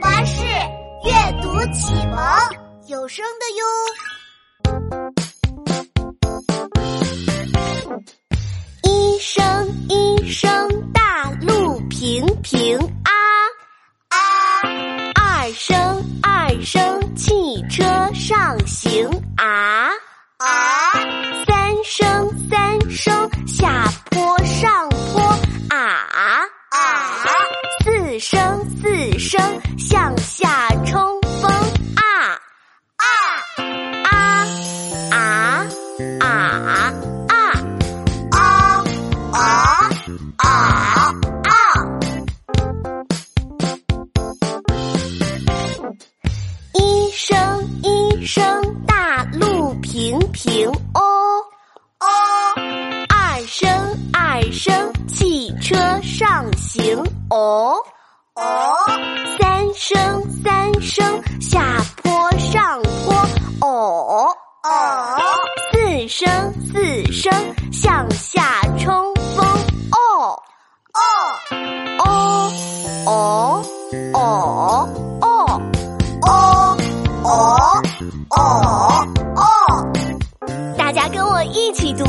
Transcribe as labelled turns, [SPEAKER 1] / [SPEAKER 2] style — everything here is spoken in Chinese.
[SPEAKER 1] 巴士阅读启蒙有声的
[SPEAKER 2] 哟。一声一声大路平平啊啊，二声二声汽车上行啊
[SPEAKER 1] 啊，
[SPEAKER 2] 三声三声声向下冲锋啊
[SPEAKER 1] 啊
[SPEAKER 2] 啊啊啊啊
[SPEAKER 1] 啊啊啊啊！
[SPEAKER 2] 一声一声大路平平哦
[SPEAKER 1] 哦，
[SPEAKER 2] 二声二声汽车上行哦
[SPEAKER 1] 哦，
[SPEAKER 2] 三声三声下坡上坡哦
[SPEAKER 1] 哦，
[SPEAKER 2] 四声四声向下冲锋哦
[SPEAKER 1] 哦，
[SPEAKER 2] 哦哦哦哦
[SPEAKER 1] 哦，哦，哦，哦。
[SPEAKER 2] 大家跟我一起读。